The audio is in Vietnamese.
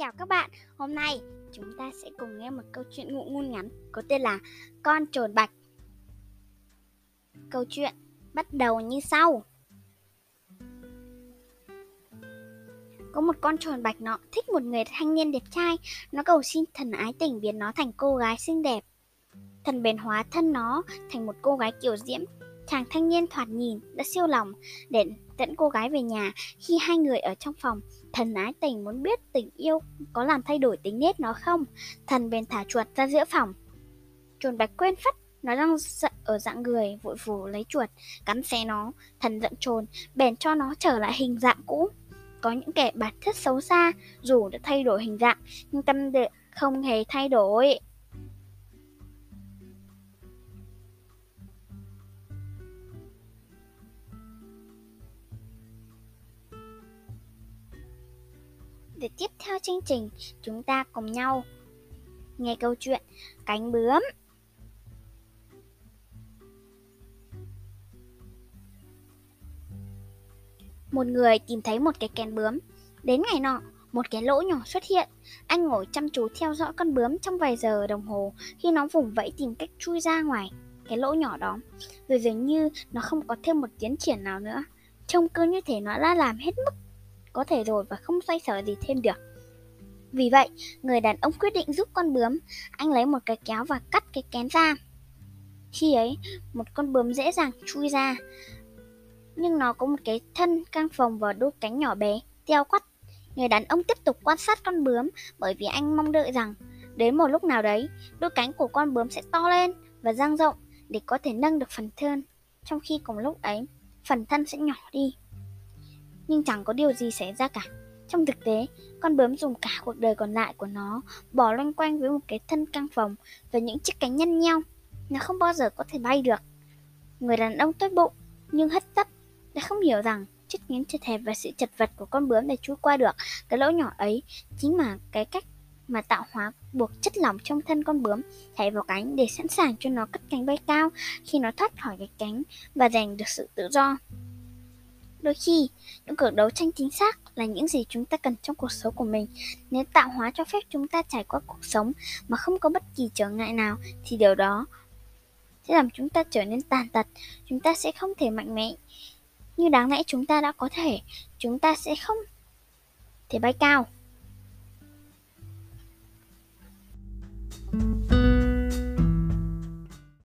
chào các bạn Hôm nay chúng ta sẽ cùng nghe một câu chuyện ngụ ngôn ngắn có tên là Con trồn bạch. Câu chuyện bắt đầu như sau. Có một con trồn bạch nọ thích một người thanh niên đẹp trai, nó cầu xin thần ái tình biến nó thành cô gái xinh đẹp. Thần bèn hóa thân nó thành một cô gái kiểu diễm. Chàng thanh niên thoạt nhìn đã siêu lòng để dẫn cô gái về nhà. Khi hai người ở trong phòng, thần ái tình muốn biết tình yêu có làm thay đổi tính nết nó không. Thần bèn thả chuột ra giữa phòng. Chuột bạch quên phất nó đang giận ở dạng người vội vù lấy chuột cắn xé nó thần giận trồn bèn cho nó trở lại hình dạng cũ có những kẻ bản chất xấu xa dù đã thay đổi hình dạng nhưng tâm địa không hề thay đổi để tiếp theo chương trình, chúng ta cùng nhau nghe câu chuyện cánh bướm. Một người tìm thấy một cái kén bướm. Đến ngày nọ, một cái lỗ nhỏ xuất hiện. Anh ngồi chăm chú theo dõi con bướm trong vài giờ đồng hồ khi nó vùng vẫy tìm cách chui ra ngoài cái lỗ nhỏ đó. Rồi dường như nó không có thêm một tiến triển nào nữa. Trông cứ như thể nó đã làm hết mức có thể rồi và không xoay sở gì thêm được. Vì vậy, người đàn ông quyết định giúp con bướm. Anh lấy một cái kéo và cắt cái kén ra. Khi ấy, một con bướm dễ dàng chui ra. Nhưng nó có một cái thân căng phồng và đôi cánh nhỏ bé, teo quắt. Người đàn ông tiếp tục quan sát con bướm bởi vì anh mong đợi rằng đến một lúc nào đấy, đôi cánh của con bướm sẽ to lên và dang rộng để có thể nâng được phần thân. Trong khi cùng lúc ấy, phần thân sẽ nhỏ đi nhưng chẳng có điều gì xảy ra cả. Trong thực tế, con bướm dùng cả cuộc đời còn lại của nó bỏ loanh quanh với một cái thân căng phòng và những chiếc cánh nhăn nheo. Nó không bao giờ có thể bay được. Người đàn ông tốt bụng nhưng hất tấp đã không hiểu rằng chiếc cánh chật hẹp và sự chật vật của con bướm để chui qua được cái lỗ nhỏ ấy chính là cái cách mà tạo hóa buộc chất lỏng trong thân con bướm chạy vào cánh để sẵn sàng cho nó cất cánh bay cao khi nó thoát khỏi cái cánh và giành được sự tự do. Đôi khi, những cuộc đấu tranh chính xác là những gì chúng ta cần trong cuộc sống của mình. Nếu tạo hóa cho phép chúng ta trải qua cuộc sống mà không có bất kỳ trở ngại nào, thì điều đó sẽ làm chúng ta trở nên tàn tật. Chúng ta sẽ không thể mạnh mẽ như đáng lẽ chúng ta đã có thể. Chúng ta sẽ không thể bay cao.